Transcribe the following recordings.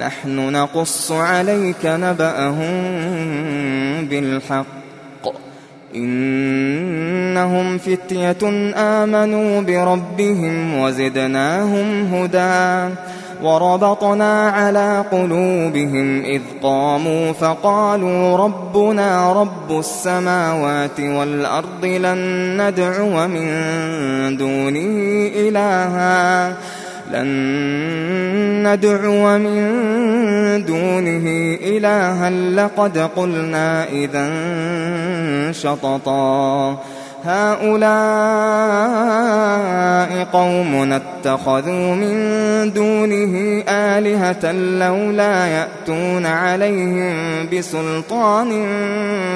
نحن نقص عليك نبأهم بالحق. إنهم فتية آمنوا بربهم وزدناهم هدى وربطنا على قلوبهم إذ قاموا فقالوا ربنا رب السماوات والأرض لن ندعو من دونه إلها. لن ندعو من دونه إلها لقد قلنا إذا شططا. هؤلاء قوم اتخذوا من دونه آلهة لولا يأتون عليهم بسلطان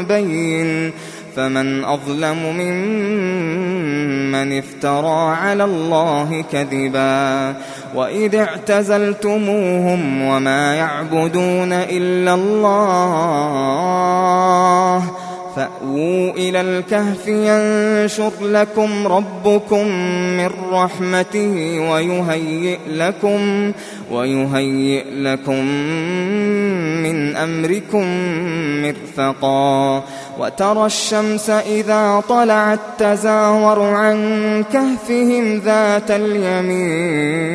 بين. فمن أظلم ممن افترى على الله كذبا وإذ اعتزلتموهم وما يعبدون إلا الله فأووا إلى الكهف ينشر لكم ربكم من رحمته ويهيئ لكم ويهيئ لكم من أمركم مرفقا. وترى الشمس إذا طلعت تزاور عن كهفهم ذات اليمين.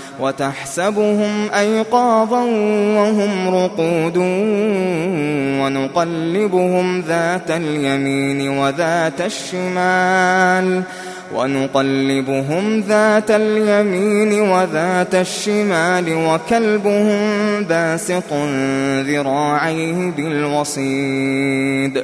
وتحسبهم أيقاظا وهم رقود ونقلبهم ذات اليمين وذات الشمال ونقلبهم ذات اليمين وذات الشمال وكلبهم باسط ذراعيه بالوصيد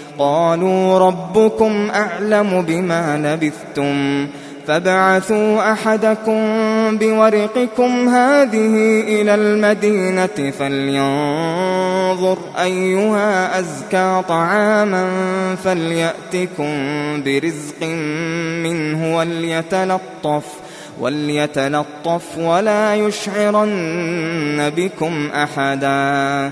قالوا ربكم أعلم بما لبثتم فابعثوا أحدكم بورقكم هذه إلى المدينة فلينظر أيها أزكى طعاما فليأتكم برزق منه وليتلطف وليتلطف ولا يشعرن بكم أحدا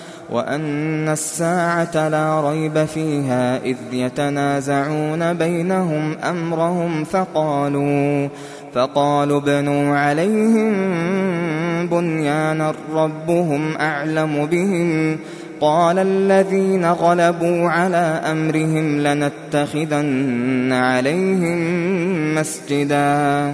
وأن الساعة لا ريب فيها إذ يتنازعون بينهم أمرهم فقالوا فقالوا ابنوا عليهم بنيانا ربهم أعلم بهم. قال الذين غلبوا على أمرهم لنتخذن عليهم مسجدا.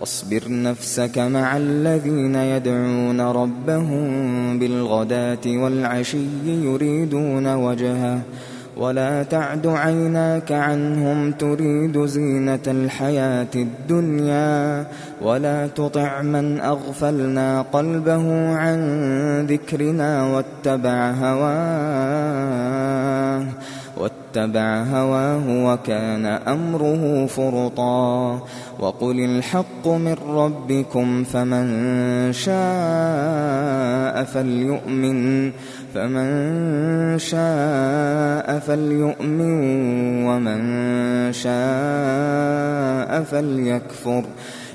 واصبر نفسك مع الذين يدعون ربهم بالغداة والعشي يريدون وجهه. ولا تعد عيناك عنهم تريد زينة الحياة الدنيا. ولا تطع من أغفلنا قلبه عن ذكرنا واتبع هواه. واتبع هواه وكان أمره فرطا وقل الحق من ربكم فمن شاء فليؤمن فمن شاء فليؤمن ومن شاء فليكفر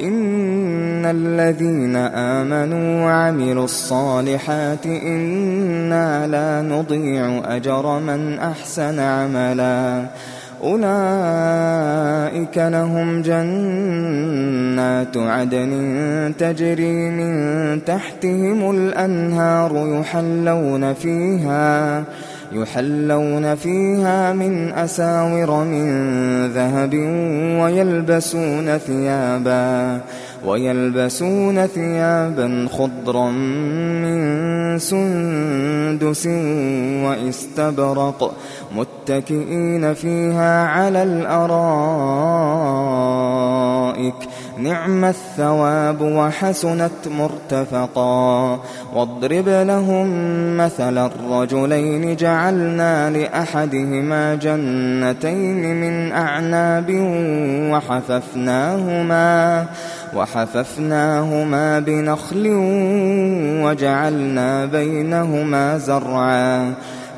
إن الذين آمنوا وعملوا الصالحات إنا لا نضيع أجر من أحسن عملا أولئك لهم جنات عدن تجري من تحتهم الأنهار يحلون فيها يحلون فيها من أساور من ذهب ويلبسون ثيابا ويلبسون ثيابا خضرا من سندس وإستبرق متكئين فيها على الأرائك. نعم الثواب وحسنت مرتفقا. واضرب لهم مثل الرجلين. جعلنا لأحدهما جنتين من أعناب وحففناهما وحففناهما بنخل وجعلنا بينهما زرعا.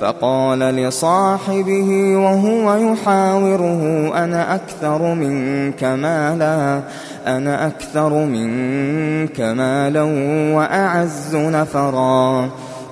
فقال لصاحبه وهو يحاوره أنا أكثر منك مالا؟ أنا أكثر منك مالا وأعز نفرا.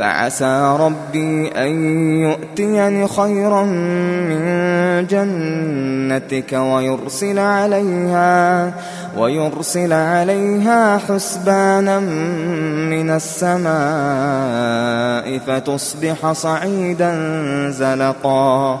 فعسى ربي أن يؤتيني خيرا من جنتك ويرسل عليها ويرسل عليها حسبانا من السماء فتصبح صعيدا زلقا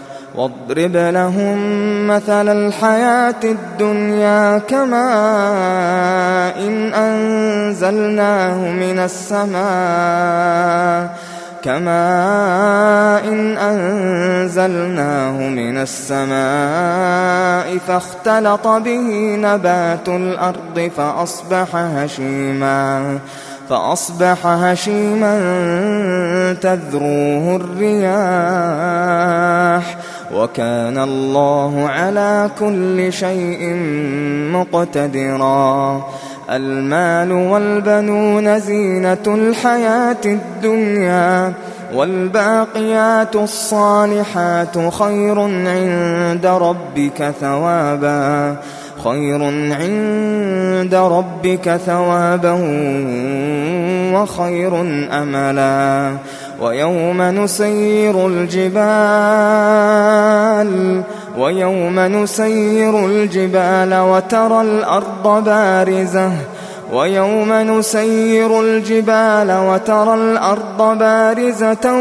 واضرب لهم مثل الحياة الدنيا كماء إن أنزلناه من السماء كماء إن أنزلناه من السماء فاختلط به نبات الأرض فأصبح هشيما فأصبح هشيما تذروه الرياح وكان الله على كل شيء مقتدرا. المال والبنون زينة الحياة الدنيا والباقيات الصالحات خير عند ربك ثوابا. خير عند ربك ثوابا وخير أملا. ويوم نسير الجبال ويوم نسير الجبال وترى الأرض بارزة ويوم نسير الجبال وترى الأرض بارزة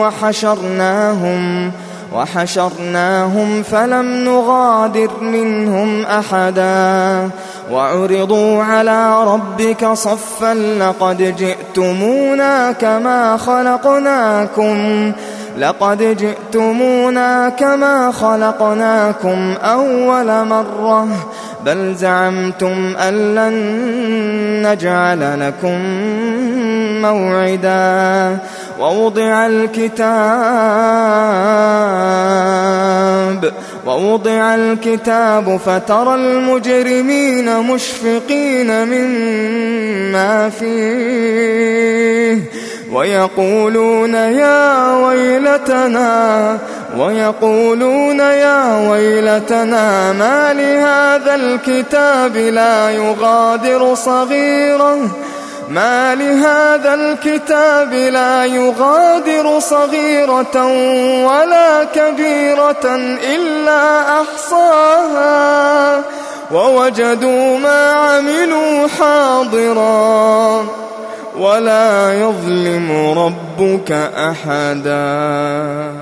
وحشرناهم. وحشرناهم فلم نغادر منهم أحدا وعرضوا على ربك صفا لقد جئتمونا كما خلقناكم لقد جئتمونا كما خلقناكم أول مرة بل زعمتم أن لن نجعل لكم موعدا ووضع الكتاب ووضع الكتاب فترى المجرمين مشفقين مما فيه. ويقولون يا ويلتنا ويقولون يا ويلتنا ما لهذا الكتاب لا يغادر صغيرة؟ ما لهذا الكتاب لا يغادر صغيرة ولا كبيرة إلا أحصاها ووجدوا ما عملوا حاضرا ولا يظلم ربك أحدا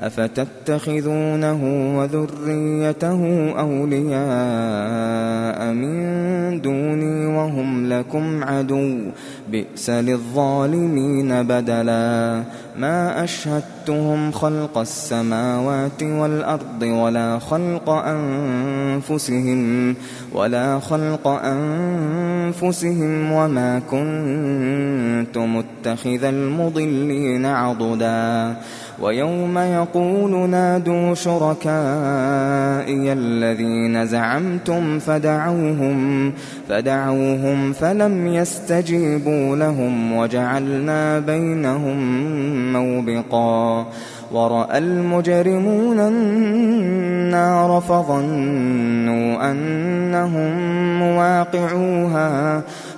أفتتخذونه وذريته أولياء من دوني وهم لكم عدو بئس للظالمين بدلا ما أشهدتهم خلق السماوات والأرض ولا خلق أنفسهم ولا خلق أنفسهم وما كنت متخذ المضلين عضدا. ويوم يقول نادوا شركائي الذين زعمتم فدعوهم فدعوهم فلم يستجيبوا لهم وجعلنا بينهم موبقا. ورأى المجرمون النار فظنوا أنهم مواقعوها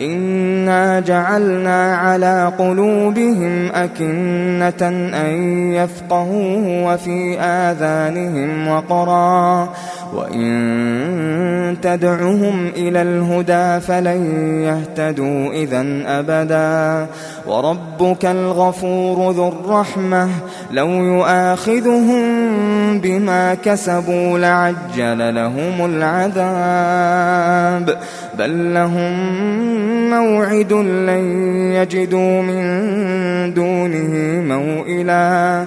إنا جعلنا على قلوبهم أكنة أن يفقهوه وفي آذانهم وقرا وإن تدعهم إلى الهدى فلن يهتدوا إذا أبدا وربك الغفور ذو الرحمة لو يؤاخذهم بما كسبوا لعجل لهم العذاب بل لهم موعد لن يجدوا من دونه موئلا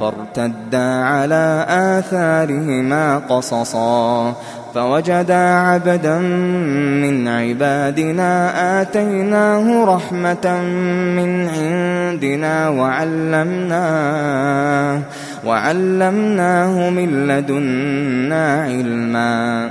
فارتدا على آثارهما قصصا فوجدا عبدا من عبادنا آتيناه رحمة من عندنا وعلمناه وعلمناه من لدنا علما.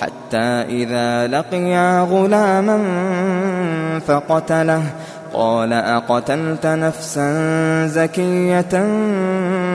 حتى إذا لقيا غلاما فقتله. قال أقتلت نفسا زكية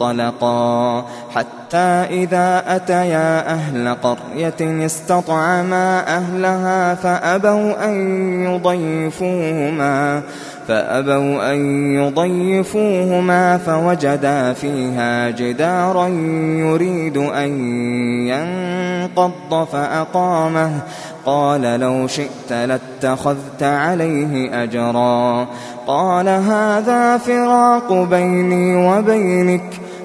فانطلقا حتى إذا أتيا أهل قرية استطعما أهلها فأبوا أن يضيفوهما فأبوا أن يضيفوهما فوجدا فيها جدارا يريد أن ينقض فأقامه. قال لو شئت لاتخذت عليه أجرا. قال هذا فراق بيني وبينك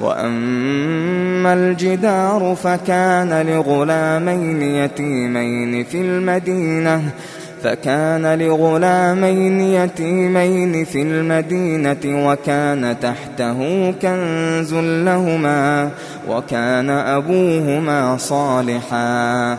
وأما الجدار فكان لغلامين يتيمين في المدينة فكان لغلامين يتيمين في المدينة وكان تحته كنز لهما وكان أبوهما صالحا.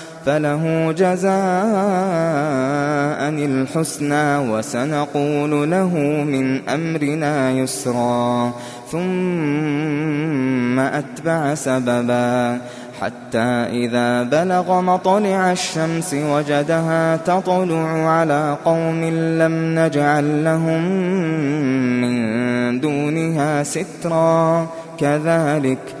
فله جزاء الحسنى وسنقول له من أمرنا يسرا ثم أتبع سببا. حتى إذا بلغ مطلع الشمس وجدها تطلع على قوم لم نجعل لهم من دونها سترا. كذلك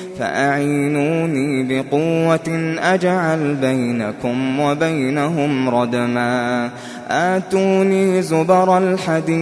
فأعينوني بقوة أجعل بينكم وبينهم ردما. آتوني زبر الحديد.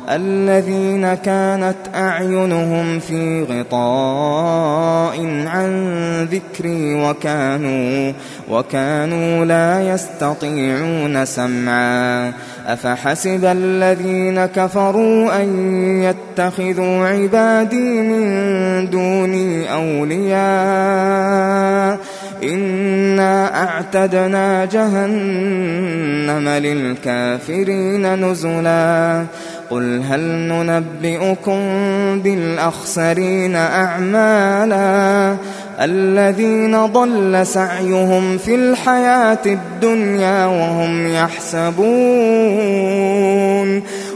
الذين كانت أعينهم في غطاء عن ذكري وكانوا وكانوا لا يستطيعون سمعا. أفحسب الذين كفروا أن يتخذوا عبادي من دوني أولياء؟ إنا أعتدنا جهنم للكافرين نزلا. قل هل ننبئكم بالأخسرين أعمالا الذين ضل سعيهم في الحياة الدنيا وهم يحسبون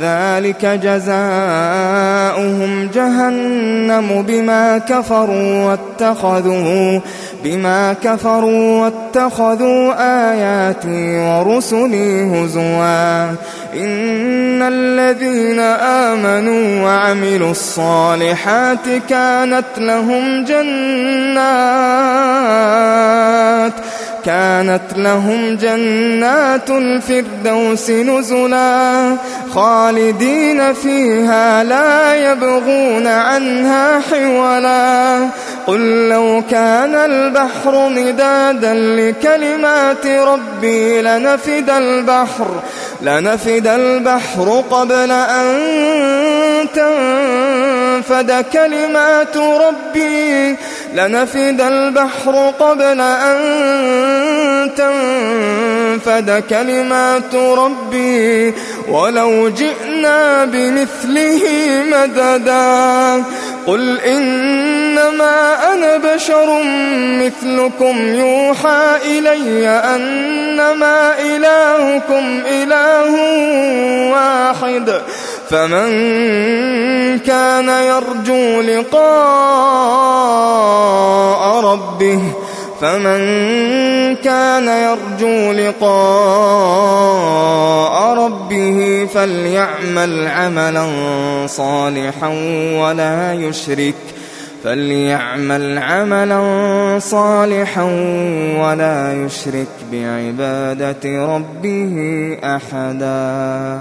ذلك جزاؤهم جهنم بما كفروا واتخذوا بما كفروا واتخذوا آياتي ورسلي هزوا. إن الذين آمنوا وعملوا الصالحات كانت لهم جنات كانت لهم جنات الفردوس نزلا خالدين فيها لا يبغون عنها حولا قل لو كان البحر مدادا لكلمات ربي لنفد البحر لنفد البحر قبل أن تنفد كلمات ربي لنفد البحر قبل أن تنفد كلمات ربي ولو جئنا بمثله مددا. قل إنما أنا بشر مثلكم يوحى إلي أنما إلهكم إله واحد. فمن كان يرجو لقاء ربه فمن كان يرجو لقاء ربه فليعمل عملا صالحا ولا يشرك فليعمل عملا صالحا ولا يشرك بعبادة ربه أحدا.